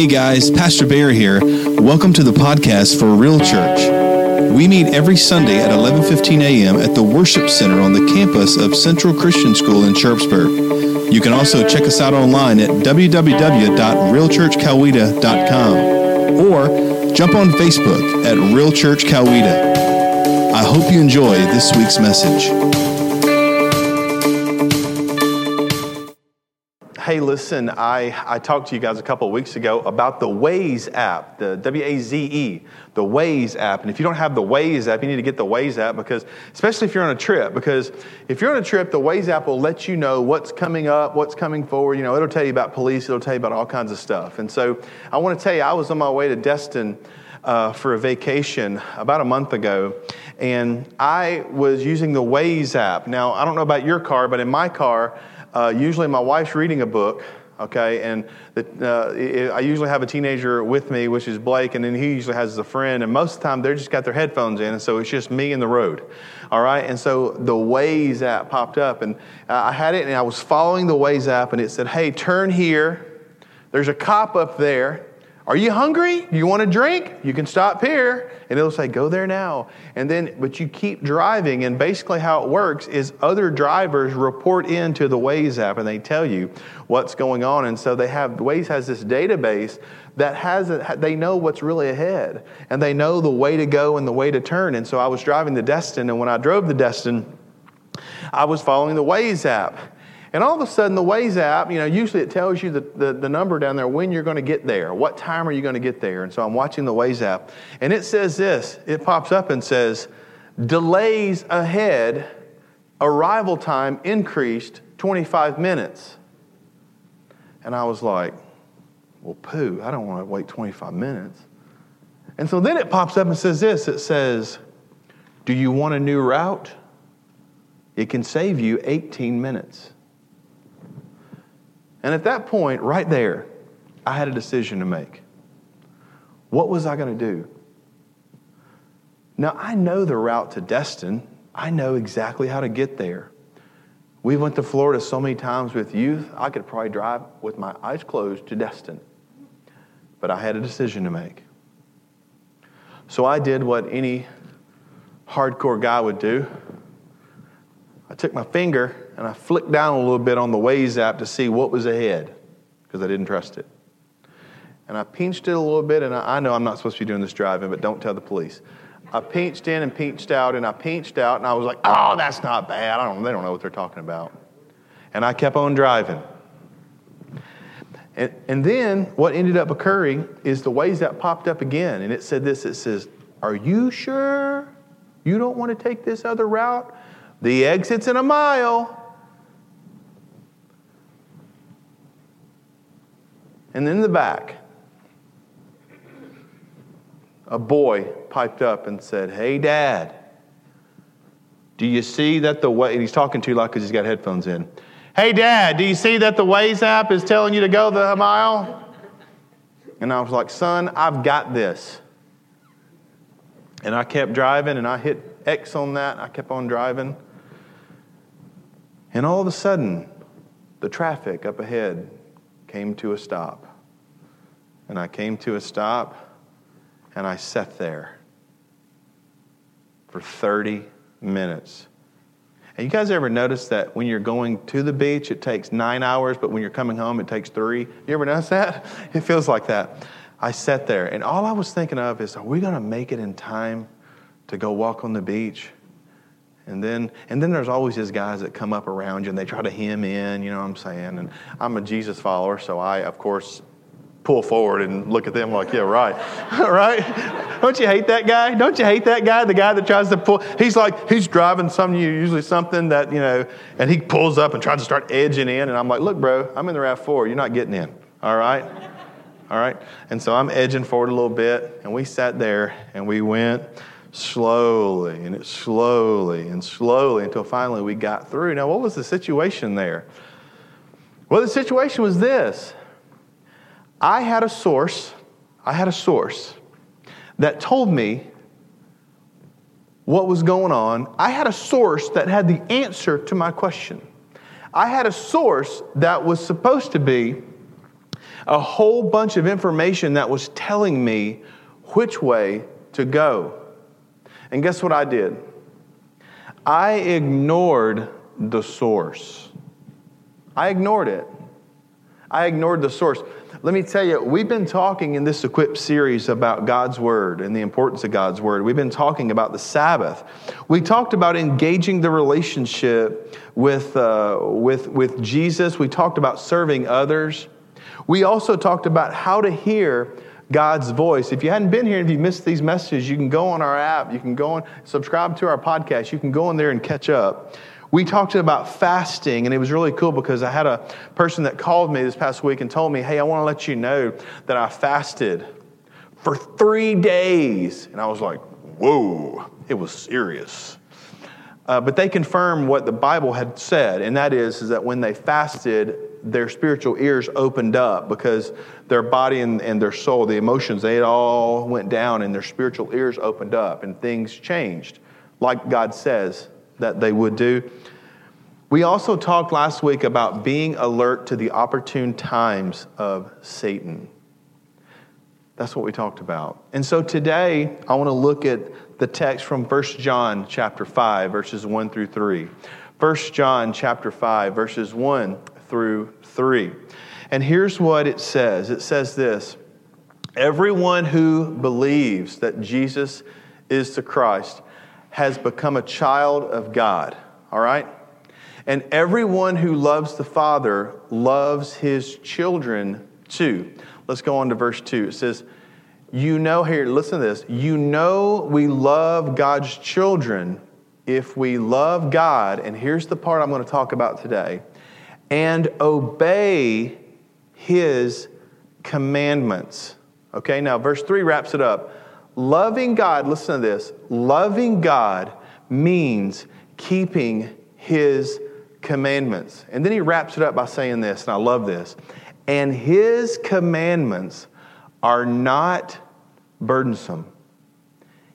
Hey guys, Pastor Bear here. Welcome to the podcast for Real Church. We meet every Sunday at 11:15 a.m. at the Worship Center on the campus of Central Christian School in Sharpsburg. You can also check us out online at www.realchurchcoweta.com or jump on Facebook at Real Church Coweta. I hope you enjoy this week's message. Hey, listen, I, I talked to you guys a couple of weeks ago about the Waze app, the W A Z E, the Waze app. And if you don't have the Waze app, you need to get the Waze app because, especially if you're on a trip, because if you're on a trip, the Waze app will let you know what's coming up, what's coming forward. You know, it'll tell you about police, it'll tell you about all kinds of stuff. And so I want to tell you, I was on my way to Destin. Uh, for a vacation about a month ago, and I was using the Waze app. Now, I don't know about your car, but in my car, uh, usually my wife's reading a book, okay, and the, uh, it, I usually have a teenager with me, which is Blake, and then he usually has a friend, and most of the time they're just got their headphones in, and so it's just me and the road, all right? And so the Waze app popped up, and I had it, and I was following the Waze app, and it said, hey, turn here. There's a cop up there. Are you hungry? You want a drink? You can stop here. And it'll say, go there now. And then, but you keep driving. And basically, how it works is other drivers report into the Waze app and they tell you what's going on. And so they have, Waze has this database that has, a, they know what's really ahead. And they know the way to go and the way to turn. And so I was driving the Destin. And when I drove the Destin, I was following the Waze app. And all of a sudden, the Waze app, you know, usually it tells you the, the, the number down there when you're going to get there. What time are you going to get there? And so I'm watching the Waze app, and it says this it pops up and says, delays ahead, arrival time increased 25 minutes. And I was like, well, poo, I don't want to wait 25 minutes. And so then it pops up and says this it says, do you want a new route? It can save you 18 minutes. And at that point, right there, I had a decision to make. What was I going to do? Now, I know the route to Destin. I know exactly how to get there. We went to Florida so many times with youth, I could probably drive with my eyes closed to Destin. But I had a decision to make. So I did what any hardcore guy would do. I took my finger and I flicked down a little bit on the Waze app to see what was ahead because I didn't trust it. And I pinched it a little bit, and I, I, know I'm not supposed to be doing this driving, but don't tell the police. I pinched in and pinched out, and I pinched out, and I was like, oh, that's not bad. I don't, they don't know what they're talking about. And I kept on driving. And, and then what ended up occurring is the Waze app popped up again, and it said this it says, Are you sure you don't want to take this other route? The exit's in a mile. And in the back, a boy piped up and said, Hey, Dad, do you see that the way, he's talking too loud because he's got headphones in. Hey, Dad, do you see that the Waze app is telling you to go the mile? And I was like, Son, I've got this. And I kept driving and I hit X on that. I kept on driving. And all of a sudden, the traffic up ahead came to a stop. And I came to a stop and I sat there for 30 minutes. And you guys ever notice that when you're going to the beach, it takes nine hours, but when you're coming home, it takes three? You ever notice that? It feels like that. I sat there, and all I was thinking of is, are we going to make it in time to go walk on the beach? And then, and then there's always these guys that come up around you and they try to hem in, you know what I'm saying? And I'm a Jesus follower, so I, of course, pull forward and look at them like, yeah, right. right? Don't you hate that guy? Don't you hate that guy? The guy that tries to pull, he's like, he's driving some, usually something that, you know, and he pulls up and tries to start edging in. And I'm like, look, bro, I'm in the RAV4. You're not getting in. All right? All right? And so I'm edging forward a little bit, and we sat there and we went slowly and it slowly and slowly until finally we got through. Now, what was the situation there? Well, the situation was this I had a source, I had a source that told me what was going on. I had a source that had the answer to my question. I had a source that was supposed to be a whole bunch of information that was telling me which way to go. And guess what I did? I ignored the source. I ignored it. I ignored the source. Let me tell you, we've been talking in this Equip series about God's Word and the importance of God's Word. We've been talking about the Sabbath. We talked about engaging the relationship with, uh, with, with Jesus. We talked about serving others. We also talked about how to hear God's voice. If you hadn't been here, and if you missed these messages, you can go on our app, you can go and subscribe to our podcast, you can go in there and catch up. We talked about fasting, and it was really cool because I had a person that called me this past week and told me, Hey, I want to let you know that I fasted for three days. And I was like, Whoa, it was serious. Uh, but they confirmed what the Bible had said, and that is, is that when they fasted, their spiritual ears opened up because their body and, and their soul, the emotions, they all went down and their spiritual ears opened up and things changed, like God says that they would do. We also talked last week about being alert to the opportune times of Satan. That's what we talked about. And so today, I want to look at the text from 1 John chapter 5, verses 1 through 3. 1 John chapter 5, verses 1 through 3. And here's what it says it says this Everyone who believes that Jesus is the Christ has become a child of God, all right? And everyone who loves the Father loves his children too. Let's go on to verse 2. It says, You know, here, listen to this. You know we love God's children if we love God, and here's the part I'm going to talk about today, and obey his commandments. Okay, now verse 3 wraps it up. Loving God, listen to this loving God means keeping his commandments. And then he wraps it up by saying this, and I love this. And his commandments are not burdensome.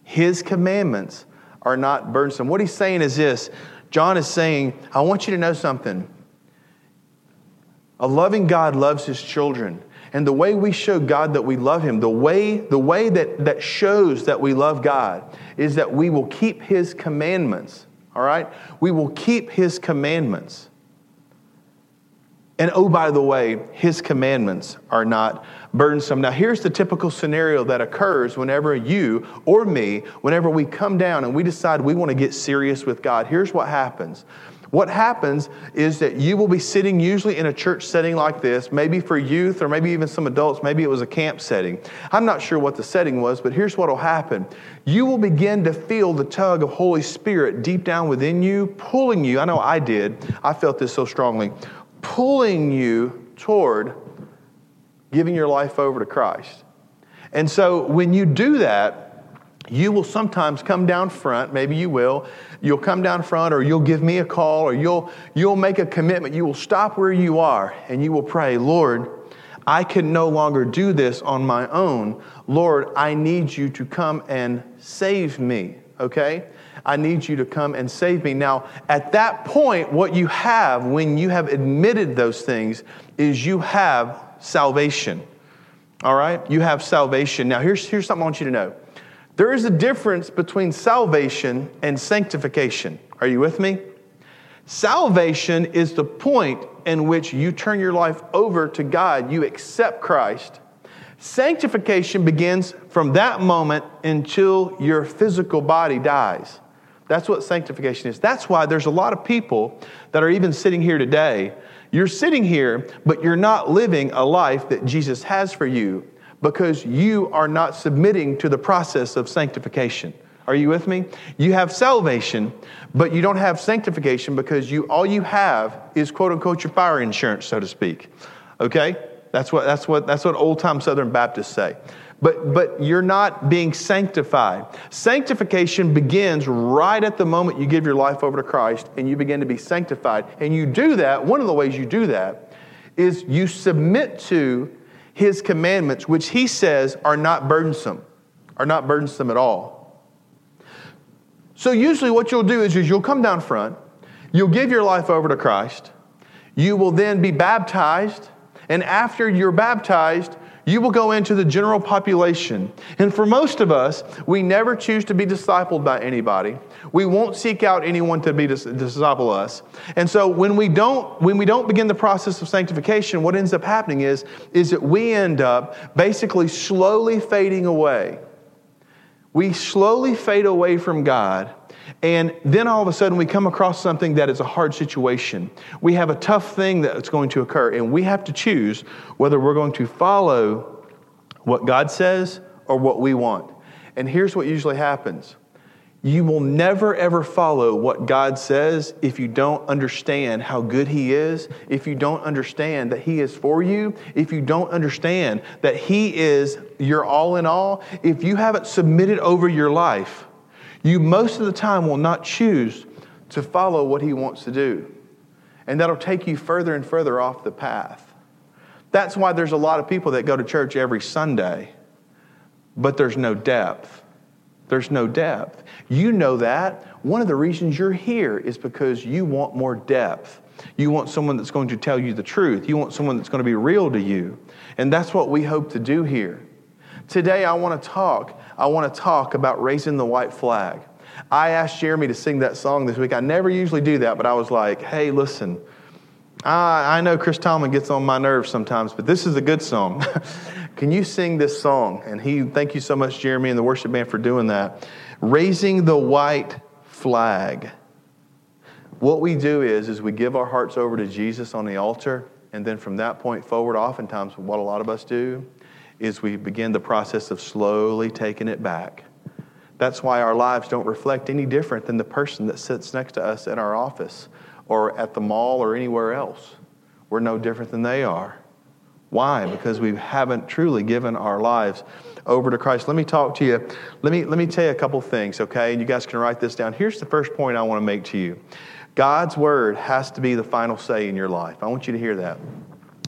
His commandments are not burdensome. What he's saying is this John is saying, I want you to know something. A loving God loves his children. And the way we show God that we love Him, the way, the way that, that shows that we love God is that we will keep His commandments. All right? We will keep His commandments. And oh, by the way, His commandments are not burdensome. Now, here's the typical scenario that occurs whenever you or me, whenever we come down and we decide we want to get serious with God. Here's what happens what happens is that you will be sitting usually in a church setting like this, maybe for youth or maybe even some adults, maybe it was a camp setting. I'm not sure what the setting was, but here's what will happen. You will begin to feel the tug of Holy Spirit deep down within you, pulling you. I know I did. I felt this so strongly. Pulling you toward giving your life over to Christ. And so when you do that, you will sometimes come down front, maybe you will. You'll come down front, or you'll give me a call, or you'll, you'll make a commitment. You will stop where you are and you will pray, Lord, I can no longer do this on my own. Lord, I need you to come and save me, okay? I need you to come and save me. Now, at that point, what you have when you have admitted those things is you have salvation, all right? You have salvation. Now, here's, here's something I want you to know there is a difference between salvation and sanctification. Are you with me? Salvation is the point in which you turn your life over to God, you accept Christ. Sanctification begins from that moment until your physical body dies. That's what sanctification is. That's why there's a lot of people that are even sitting here today. You're sitting here, but you're not living a life that Jesus has for you because you are not submitting to the process of sanctification. Are you with me? You have salvation, but you don't have sanctification because you all you have is quote unquote your fire insurance, so to speak. Okay? That's what that's what that's what old time Southern Baptists say. But but you're not being sanctified. Sanctification begins right at the moment you give your life over to Christ and you begin to be sanctified. And you do that, one of the ways you do that is you submit to his commandments, which he says are not burdensome, are not burdensome at all. So, usually, what you'll do is, is you'll come down front, you'll give your life over to Christ, you will then be baptized, And after you're baptized, you will go into the general population. And for most of us, we never choose to be discipled by anybody. We won't seek out anyone to be disciple us. And so when we don't when we don't begin the process of sanctification, what ends up happening is is that we end up basically slowly fading away. We slowly fade away from God and then all of a sudden, we come across something that is a hard situation. We have a tough thing that's going to occur, and we have to choose whether we're going to follow what God says or what we want. And here's what usually happens you will never ever follow what God says if you don't understand how good He is, if you don't understand that He is for you, if you don't understand that He is your all in all, if you haven't submitted over your life you most of the time will not choose to follow what He wants to do. And that'll take you further and further off the path. That's why there's a lot of people that go to church every Sunday, but there's no depth. There's no depth. You know that. One of the reasons you're here is because you want more depth. You want someone that's going to tell you the truth. You want someone that's going to be real to you. And that's what we hope to do here. Today, I want to talk I want to talk about raising the white flag. I asked Jeremy to sing that song this week. I never usually do that, but I was like, hey, listen, I, I know Chris Tomlin gets on my nerves sometimes, but this is a good song. Can you sing this song? And he, thank you so much, Jeremy, and the worship band for doing that. Raising the white flag. What we do is, is we give our hearts over to Jesus on the altar, and then from that point forward, oftentimes what a lot of us do is we begin the process of slowly taking it back. That's why our lives don't reflect any different than the person that sits next to us in our office or at the mall or anywhere else. We're no different than they are. Why? Because we haven't truly given our lives over to Christ. Let me talk to you. Let me, let me tell you a couple things, okay? And you guys can write this down. Here's the first point I want to make to you God's word has to be the final say in your life. I want you to hear that.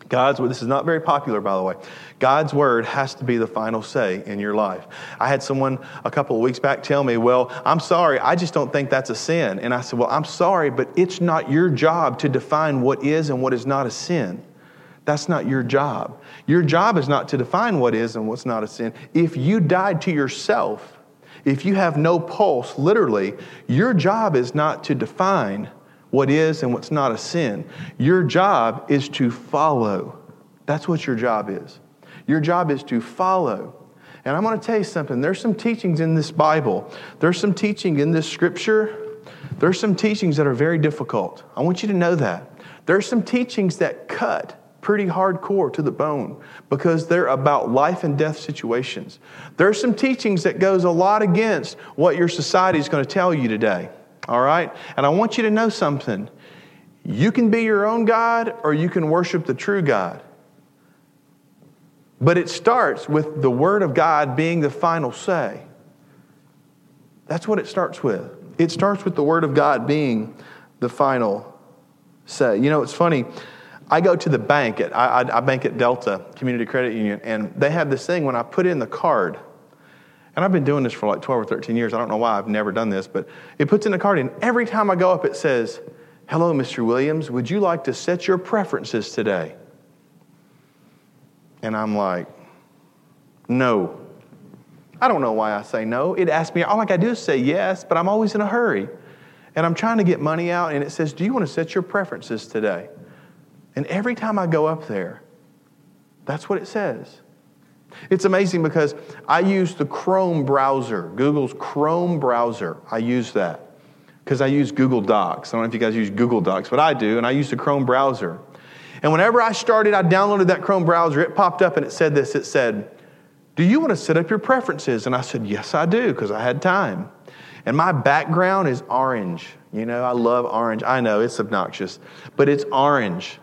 God's word, this is not very popular, by the way. God's word has to be the final say in your life. I had someone a couple of weeks back tell me, Well, I'm sorry, I just don't think that's a sin. And I said, Well, I'm sorry, but it's not your job to define what is and what is not a sin. That's not your job. Your job is not to define what is and what's not a sin. If you died to yourself, if you have no pulse, literally, your job is not to define what is and what's not a sin. Your job is to follow. That's what your job is. Your job is to follow. And I'm going to tell you something. There's some teachings in this Bible, there's some teaching in this scripture. There's some teachings that are very difficult. I want you to know that. There's some teachings that cut pretty hardcore to the bone because they're about life and death situations. There's some teachings that goes a lot against what your society is going to tell you today. All right? And I want you to know something. You can be your own God or you can worship the true God. But it starts with the Word of God being the final say. That's what it starts with. It starts with the Word of God being the final say. You know, it's funny. I go to the bank, at, I, I, bank at Delta Community Credit Union, and they have this thing when I put in the card, and I've been doing this for like 12 or 13 years. I don't know why I've never done this, but it puts in a card, and every time I go up, it says, Hello, Mr. Williams, would you like to set your preferences today? And I'm like, No. I don't know why I say no. It asks me, all I gotta do is say yes, but I'm always in a hurry. And I'm trying to get money out, and it says, Do you want to set your preferences today? And every time I go up there, that's what it says. It's amazing because I use the Chrome browser, Google's Chrome browser. I use that because I use Google Docs. I don't know if you guys use Google Docs, but I do, and I use the Chrome browser. And whenever I started, I downloaded that Chrome browser, it popped up and it said this it said, Do you want to set up your preferences? And I said, Yes, I do, because I had time. And my background is orange. You know, I love orange. I know it's obnoxious, but it's orange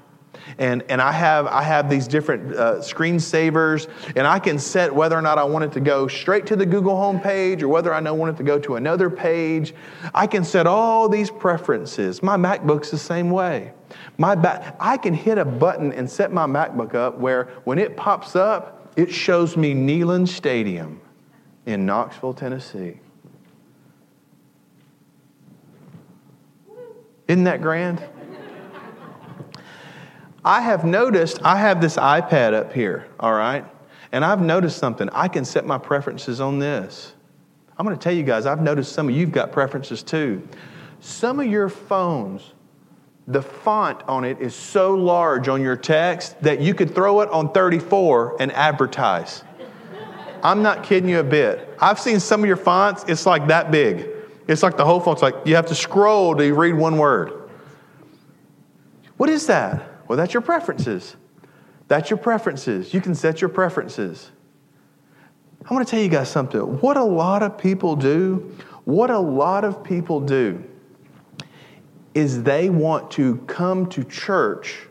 and, and I, have, I have these different uh, screensavers, and I can set whether or not I want it to go straight to the Google home page or whether I want it to go to another page. I can set all these preferences. My MacBook's the same way. My ba- I can hit a button and set my MacBook up where when it pops up, it shows me Neyland Stadium in Knoxville, Tennessee. Isn't that grand? I have noticed, I have this iPad up here, all right? And I've noticed something. I can set my preferences on this. I'm going to tell you guys, I've noticed some of you've got preferences too. Some of your phones, the font on it is so large on your text that you could throw it on 34 and advertise. I'm not kidding you a bit. I've seen some of your fonts, it's like that big. It's like the whole font's like you have to scroll to read one word. What is that? Well, that's your preferences. That's your preferences. You can set your preferences. I want to tell you guys something. What a lot of people do, what a lot of people do is they want to come to church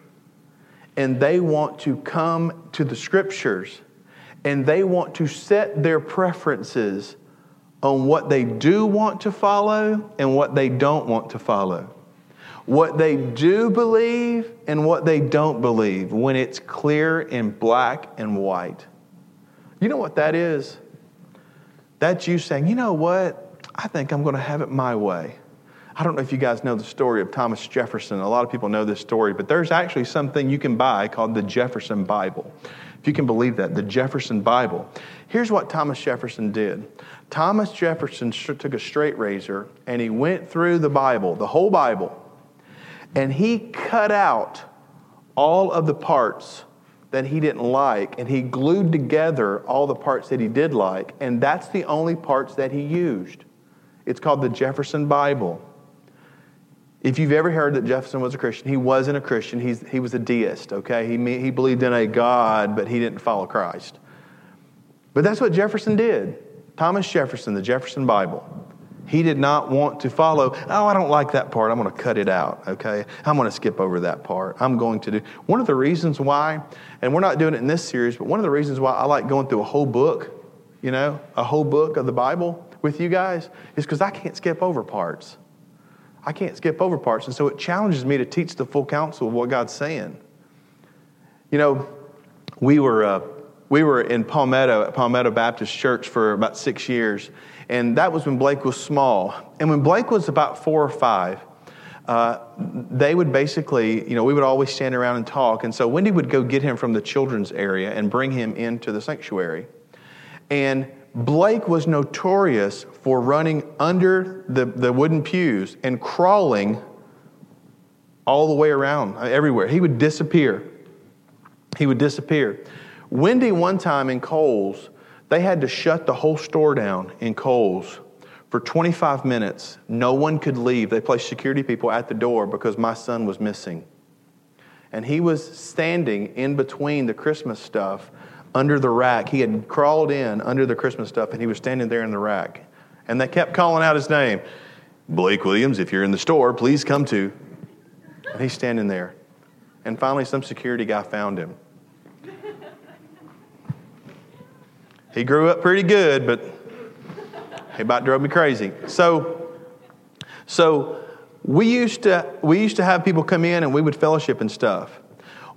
and they want to come to the scriptures and they want to set their preferences on what they do want to follow and what they don't want to follow. What they do believe and what they don't believe when it's clear in black and white. You know what that is? That's you saying, you know what? I think I'm going to have it my way. I don't know if you guys know the story of Thomas Jefferson. A lot of people know this story, but there's actually something you can buy called the Jefferson Bible. If you can believe that, the Jefferson Bible. Here's what Thomas Jefferson did Thomas Jefferson took a straight razor and he went through the Bible, the whole Bible, and he cut out all of the parts that he didn't like and he glued together all the parts that he did like, and that's the only parts that he used. It's called the Jefferson Bible. If you've ever heard that Jefferson was a Christian, he wasn't a Christian. He's, he was a deist, okay? He, he believed in a God, but he didn't follow Christ. But that's what Jefferson did. Thomas Jefferson, the Jefferson Bible. He did not want to follow, oh, I don't like that part. I'm going to cut it out, okay? I'm going to skip over that part. I'm going to do. One of the reasons why, and we're not doing it in this series, but one of the reasons why I like going through a whole book, you know, a whole book of the Bible with you guys, is because I can't skip over parts. I can't skip over parts. And so it challenges me to teach the full counsel of what God's saying. You know, we were, uh, we were in Palmetto, at Palmetto Baptist Church for about six years. And that was when Blake was small. And when Blake was about four or five, uh, they would basically, you know, we would always stand around and talk. And so Wendy would go get him from the children's area and bring him into the sanctuary. And Blake was notorious for running under the, the wooden pews and crawling all the way around, everywhere. He would disappear. He would disappear. Wendy, one time in Kohl's, they had to shut the whole store down in Kohl's for 25 minutes. No one could leave. They placed security people at the door because my son was missing. And he was standing in between the Christmas stuff under the rack. He had crawled in under the Christmas stuff and he was standing there in the rack. And they kept calling out his name Blake Williams, if you're in the store, please come to. And he's standing there. And finally, some security guy found him. He grew up pretty good, but he about drove me crazy. So, so we used to we used to have people come in and we would fellowship and stuff.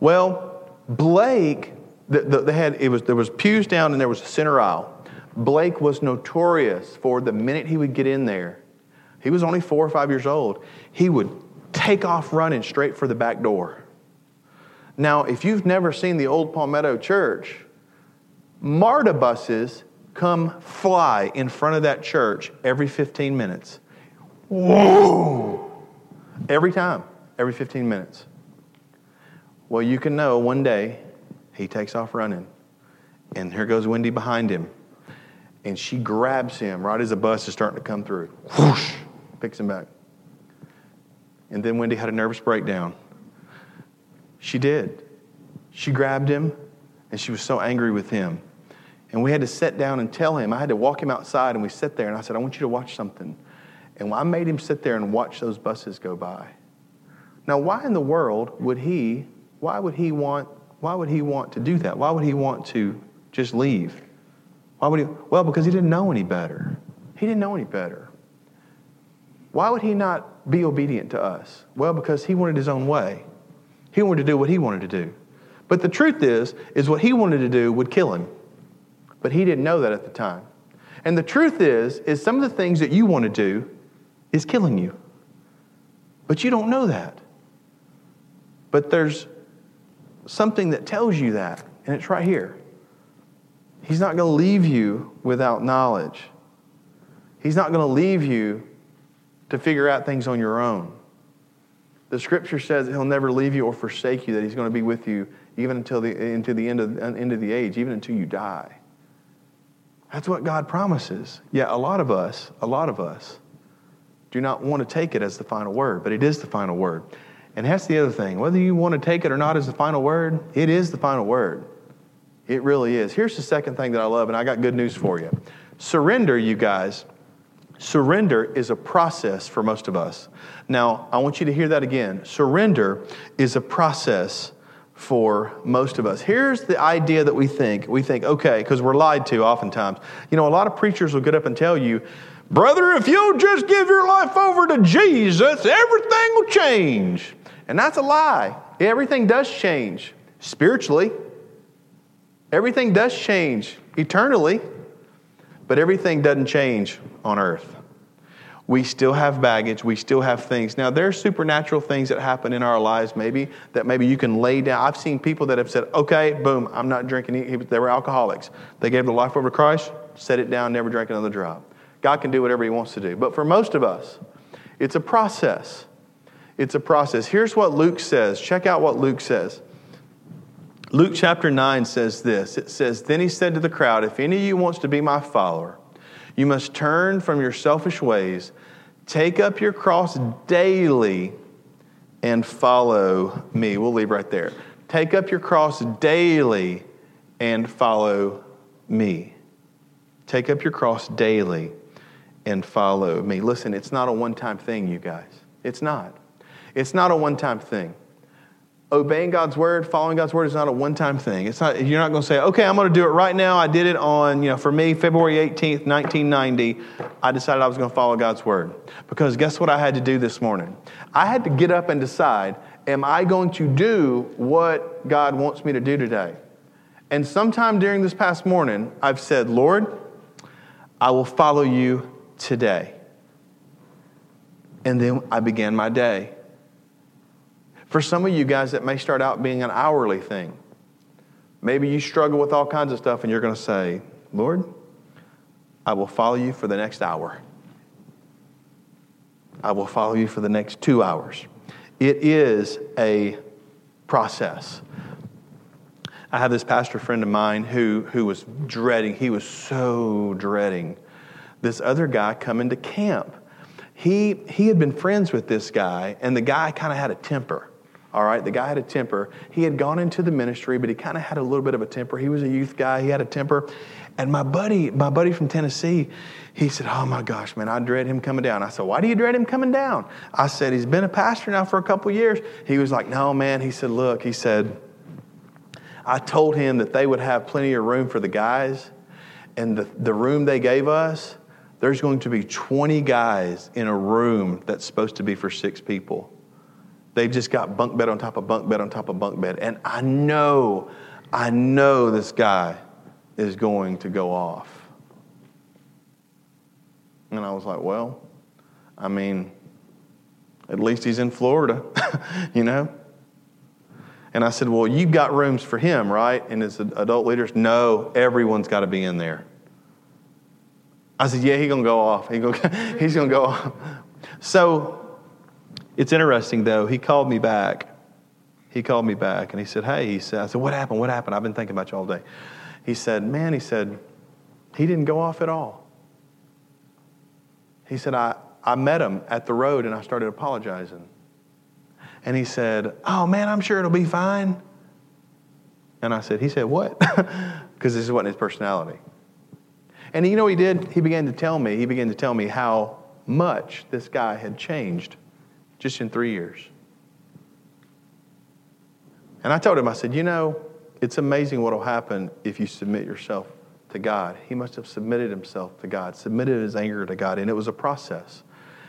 Well, Blake the, the, they had, it was, there was pews down and there was a center aisle. Blake was notorious for the minute he would get in there, he was only four or five years old, he would take off running straight for the back door. Now, if you've never seen the old Palmetto Church, MARTA buses come fly in front of that church every 15 minutes. Whoa! Every time, every 15 minutes. Well, you can know one day he takes off running. And here goes Wendy behind him. And she grabs him right as the bus is starting to come through. Whoosh! Picks him back. And then Wendy had a nervous breakdown. She did. She grabbed him, and she was so angry with him. And we had to sit down and tell him. I had to walk him outside, and we sit there, and I said, I want you to watch something. And I made him sit there and watch those buses go by. Now, why in the world would he, why would he want why would he want to do that? Why would he want to just leave? Why would he? Well, because he didn't know any better. He didn't know any better. Why would he not be obedient to us? Well, because he wanted his own way. He wanted to do what he wanted to do. But the truth is, is what he wanted to do would kill him. But he didn't know that at the time. And the truth is, is some of the things that you want to do is killing you. But you don't know that. But there's something that tells you that, and it's right here. He's not going to leave you without knowledge. He's not going to leave you to figure out things on your own. The scripture says he'll never leave you or forsake you, that he's going to be with you even until the, into the end of, end of the age, even until you die. That's what God promises. Yet a lot of us, a lot of us, do not want to take it as the final word, but it is the final word. And that's the other thing. Whether you want to take it or not as the final word, it is the final word. It really is. Here's the second thing that I love, and I got good news for you. Surrender, you guys, surrender is a process for most of us. Now, I want you to hear that again. Surrender is a process for most of us. Here's the idea that we think. We think, okay, because we're lied to oftentimes. You know, a lot of preachers will get up and tell you, brother, if you'll just give your life over to Jesus, everything will change. And that's a lie. Everything does change spiritually, everything does change eternally, but everything doesn't change on earth. We still have baggage. We still have things. Now, there are supernatural things that happen in our lives, maybe, that maybe you can lay down. I've seen people that have said, okay, boom, I'm not drinking. They were alcoholics. They gave their life over to Christ, set it down, never drank another drop. God can do whatever He wants to do. But for most of us, it's a process. It's a process. Here's what Luke says. Check out what Luke says. Luke chapter 9 says this It says, Then he said to the crowd, If any of you wants to be my follower, you must turn from your selfish ways, take up your cross daily, and follow me. We'll leave right there. Take up your cross daily and follow me. Take up your cross daily and follow me. Listen, it's not a one time thing, you guys. It's not. It's not a one time thing. Obeying God's word, following God's word is not a one time thing. It's not, you're not going to say, okay, I'm going to do it right now. I did it on, you know, for me, February 18th, 1990. I decided I was going to follow God's word. Because guess what I had to do this morning? I had to get up and decide, am I going to do what God wants me to do today? And sometime during this past morning, I've said, Lord, I will follow you today. And then I began my day. For some of you guys, that may start out being an hourly thing. Maybe you struggle with all kinds of stuff and you're going to say, Lord, I will follow you for the next hour. I will follow you for the next two hours. It is a process. I have this pastor friend of mine who, who was dreading, he was so dreading this other guy coming to camp. He, he had been friends with this guy, and the guy kind of had a temper. All right, the guy had a temper. He had gone into the ministry, but he kind of had a little bit of a temper. He was a youth guy. He had a temper. And my buddy, my buddy from Tennessee, he said, "Oh my gosh, man, I dread him coming down." I said, "Why do you dread him coming down?" I said, "He's been a pastor now for a couple years." He was like, "No, man." He said, "Look," he said, "I told him that they would have plenty of room for the guys, and the, the room they gave us, there's going to be 20 guys in a room that's supposed to be for six people." They've just got bunk bed on top of bunk bed on top of bunk bed. And I know, I know this guy is going to go off. And I was like, well, I mean, at least he's in Florida, you know? And I said, well, you've got rooms for him, right? And as adult leaders, no, everyone's got to be in there. I said, yeah, he's going to go off. He gonna, he's going to go off. So it's interesting, though. He called me back. He called me back and he said, Hey, he said, I said, What happened? What happened? I've been thinking about you all day. He said, Man, he said, he didn't go off at all. He said, I, I met him at the road and I started apologizing. And he said, Oh, man, I'm sure it'll be fine. And I said, He said, What? Because this is what his personality. And you know what he did? He began to tell me, he began to tell me how much this guy had changed just in three years. And I told him, I said, you know, it's amazing what will happen if you submit yourself to God. He must have submitted himself to God, submitted his anger to God, and it was a process.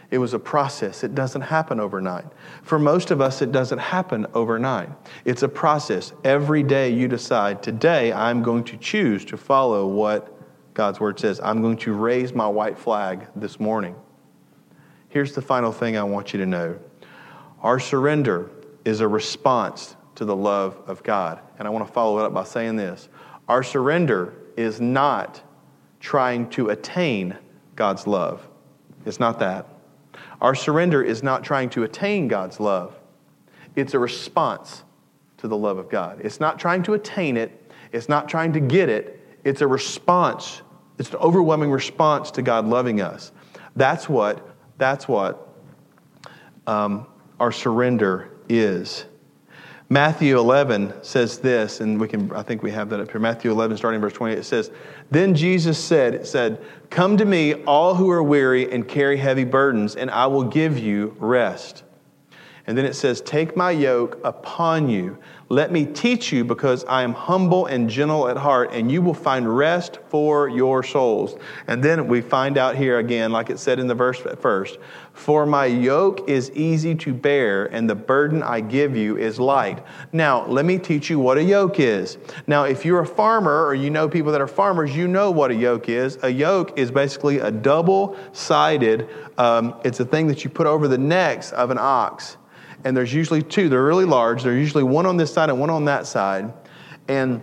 It was a process. It doesn't happen overnight. For most of us, it doesn't happen overnight. It's a process. Every day you decide, today I'm going to choose to follow what God's word says. I'm going to raise my white flag this morning. Here's the final thing I want you to know our surrender is a response to the love of God. And I want to follow it up by saying this Our surrender is not trying to attain God's love. It's not that. Our surrender is not trying to attain God's love, it's a response to the love of God. It's not trying to attain it, it's not trying to get it, it's a response. It's an overwhelming response to God loving us. That's what, that's what um, our surrender is. Matthew 11 says this, and we can, I think we have that up here. Matthew 11, starting verse 28, it says, Then Jesus said, it said, Come to me, all who are weary and carry heavy burdens, and I will give you rest. And then it says, Take my yoke upon you. Let me teach you, because I am humble and gentle at heart, and you will find rest for your souls. And then we find out here again, like it said in the verse at first, For my yoke is easy to bear, and the burden I give you is light. Now, let me teach you what a yoke is. Now, if you're a farmer or you know people that are farmers, you know what a yoke is. A yoke is basically a double sided, um, it's a thing that you put over the necks of an ox and there's usually two. They're really large. They're usually one on this side and one on that side. And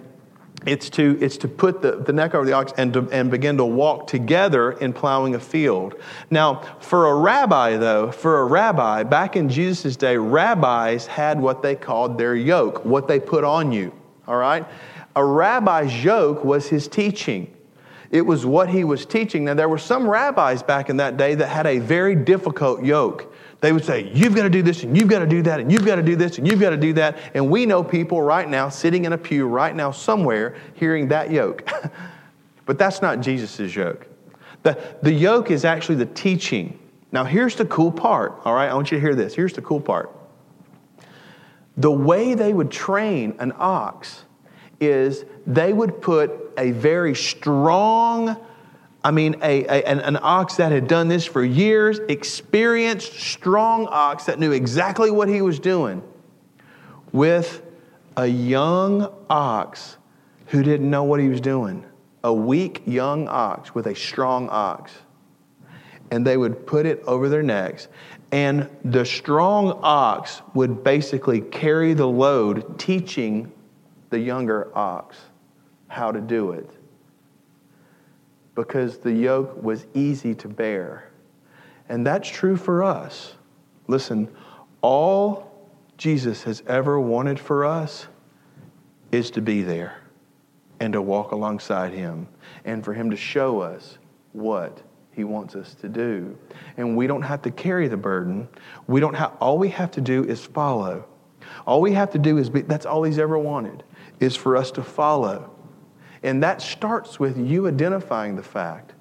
it's to, it's to put the, the neck over the ox and, to, and begin to walk together in plowing a field. Now, for a rabbi, though, for a rabbi, back in Jesus' day, rabbis had what they called their yoke, what they put on you. All right? A rabbi's yoke was his teaching. It was what he was teaching. Now, there were some rabbis back in that day that had a very difficult yoke. They would say, You've got to do this, and you've got to do that, and you've got to do this, and you've got to do that. And we know people right now sitting in a pew right now somewhere hearing that yoke. but that's not Jesus' yoke. The, the yoke is actually the teaching. Now, here's the cool part, all right? I want you to hear this. Here's the cool part. The way they would train an ox is they would put a very strong I mean, a, a, an, an, ox that had done this for years, experienced, strong ox that knew exactly what he was doing, with a young ox who didn't know what he was doing. A weak young ox with a strong ox. And they would put it over their necks. And the strong ox would basically carry the load, teaching the younger ox how to do it because the yoke was easy to bear. And that's true for us. Listen, all Jesus has ever wanted for us is to be there and to walk alongside Him and for Him to show us what He wants us to do. And we don't have to carry the burden. We don't have, all we have to do is follow. All we have to do is be, that's all He's ever wanted, is for us to follow. And that starts with you identifying the fact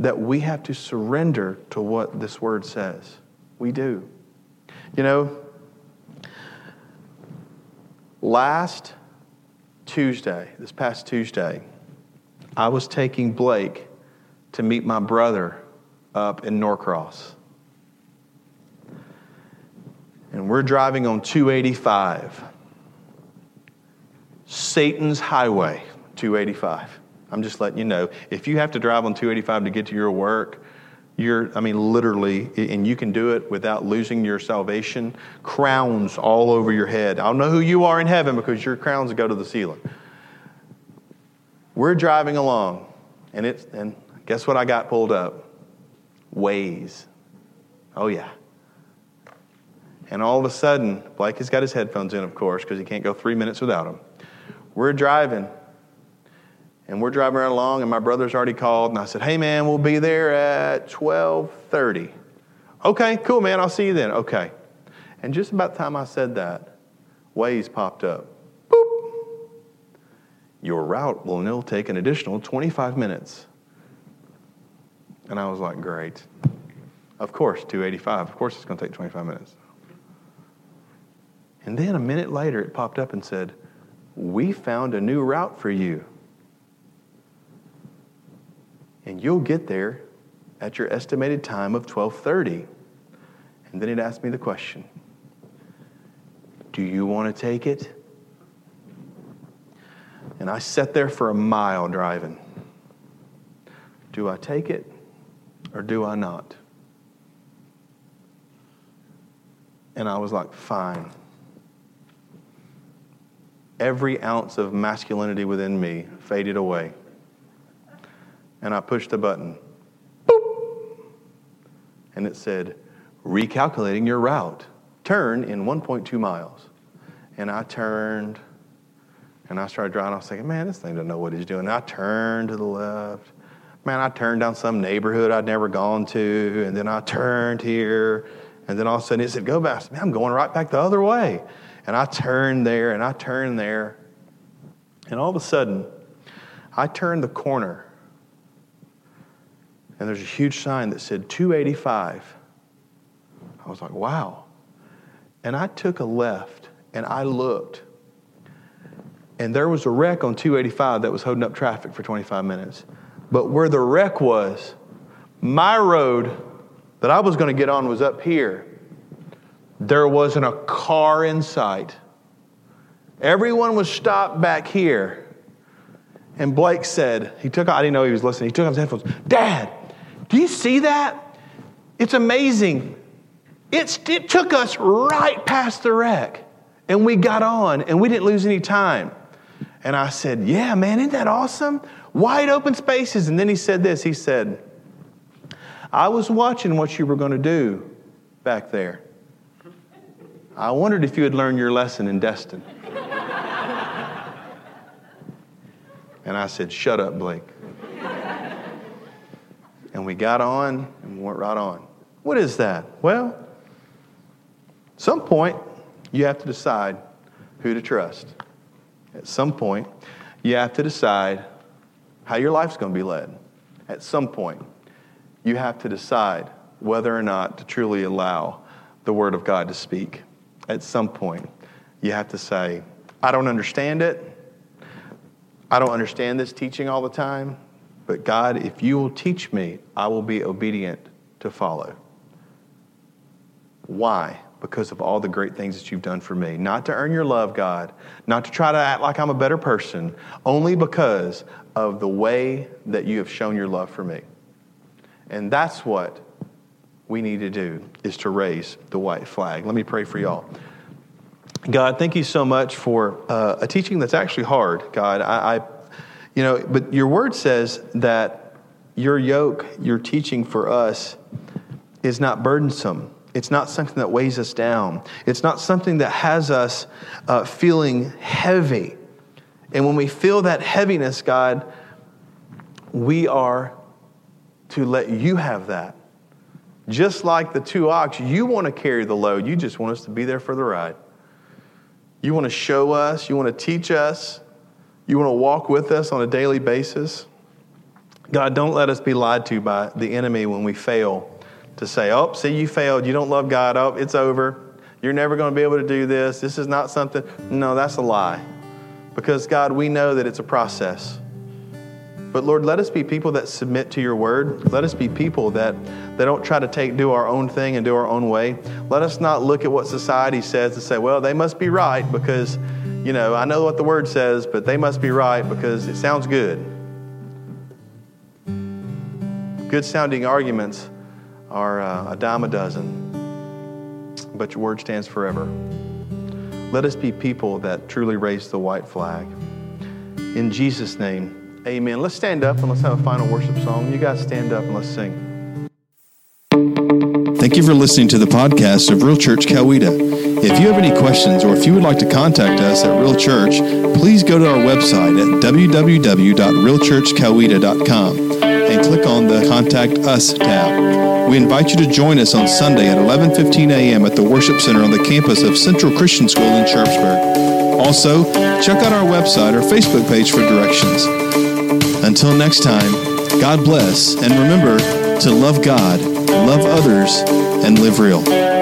that we have to surrender to what this word says. We do. You know, last Tuesday, this past Tuesday, I was taking Blake to meet my brother up in Norcross. And we're driving on 285, Satan's highway. 285. I'm just letting you know. If you have to drive on 285 to get to your work, you're, I mean, literally, and you can do it without losing your salvation, crowns all over your head. I don't know who you are in heaven because your crowns go to the ceiling. We're driving along, and it's, and guess what I got pulled up? Waze. Oh, yeah. And all of a sudden, Blake has got his headphones in, of course, because he can't go three minutes without them. We're driving, and we're driving right along, and my brother's already called, and I said, "Hey, man, we'll be there at 12:30." Okay, cool, man. I'll see you then. Okay. And just about the time I said that, Waze popped up. Boop. Your route will now take an additional 25 minutes. And I was like, great. Of course, 285. Of course, it's going to take 25 minutes. And then a minute later, it popped up and said, We found a new route for you and you'll get there at your estimated time of 12:30. And then it asked me the question, do you want to take it? And I sat there for a mile driving. Do I take it or do I not? And I was like, fine. every ounce of masculinity within me faded away. And I pushed the button. Boop! And it said, recalculating your route. Turn in 1.2 miles. And I turned and I started driving. I was thinking, man, this thing doesn't know what he's doing. And I turned to the left. Man, I turned down some neighborhood I'd never gone to. And then I turned here. And then all of a sudden it said, go back. Man, I'm going right back the other way. And I turned there and I turned there. And all of a sudden, I turned the corner. And there's a huge sign that said 285. I was like, wow. And I took a left and I looked. And there was a wreck on 285 that was holding up traffic for 25 minutes. But where the wreck was, my road that I was going to get on was up here. There wasn't a car in sight. Everyone was stopped back here. And Blake said, he took, I didn't know he was listening. He took off his headphones. Dad, do you see that? It's amazing. It's, it took us right past the wreck. And we got on and we didn't lose any time. And I said, Yeah, man, isn't that awesome? Wide open spaces. And then he said this He said, I was watching what you were going to do back there. I wondered if you had learned your lesson in Destin. and I said, Shut up, Blake. And we got on and we went right on. What is that? Well, at some point, you have to decide who to trust. At some point, you have to decide how your life's going to be led. At some point, you have to decide whether or not to truly allow the Word of God to speak. At some point, you have to say, I don't understand it. I don't understand this teaching all the time, but God, if you will teach me, I will be obedient to follow. Why? because of all the great things that you've done for me. Not to earn your love, God, not to try to act like I'm a better person, only because of the way that you have shown your love for me. And that's what we need to do is to raise the white flag. Let me pray for y'all. God, thank you so much for uh, a teaching that's actually hard, God. I, I, you know, but your word says that your yoke, your teaching for us, is not burdensome. It's not something that weighs us down. It's not something that has us uh, feeling heavy. And when we feel that heaviness, God, we are to let you have that. Just like the two ox, you want to carry the load. You just want us to be there for the ride. You want to show us, you want to teach us, you want to walk with us on a daily basis. God, don't let us be lied to by the enemy when we fail to say, oh, see, you failed. You don't love God. Oh, it's over. You're never going to be able to do this. This is not something. No, that's a lie. Because, God, we know that it's a process. But Lord, let us be people that submit to your word. Let us be people that, that don't try to take do our own thing and do our own way. Let us not look at what society says and say, well, they must be right because, you know, I know what the word says, but they must be right because it sounds good. Good sounding arguments are uh, a dime a dozen, but your word stands forever. Let us be people that truly raise the white flag. In Jesus' name, amen. Let's stand up and let's have a final worship song. You guys stand up and let's sing. Thank you for listening to the podcast of Real Church Coweta. If you have any questions or if you would like to contact us at Real Church, please go to our website at www.realchurchcoweta.com and click on the Contact Us tab. We invite you to join us on Sunday at 11:15 a.m. at the Worship Center on the campus of Central Christian School in Sharpsburg. Also, check out our website or Facebook page for directions. Until next time, God bless and remember to love God, love others, and live real.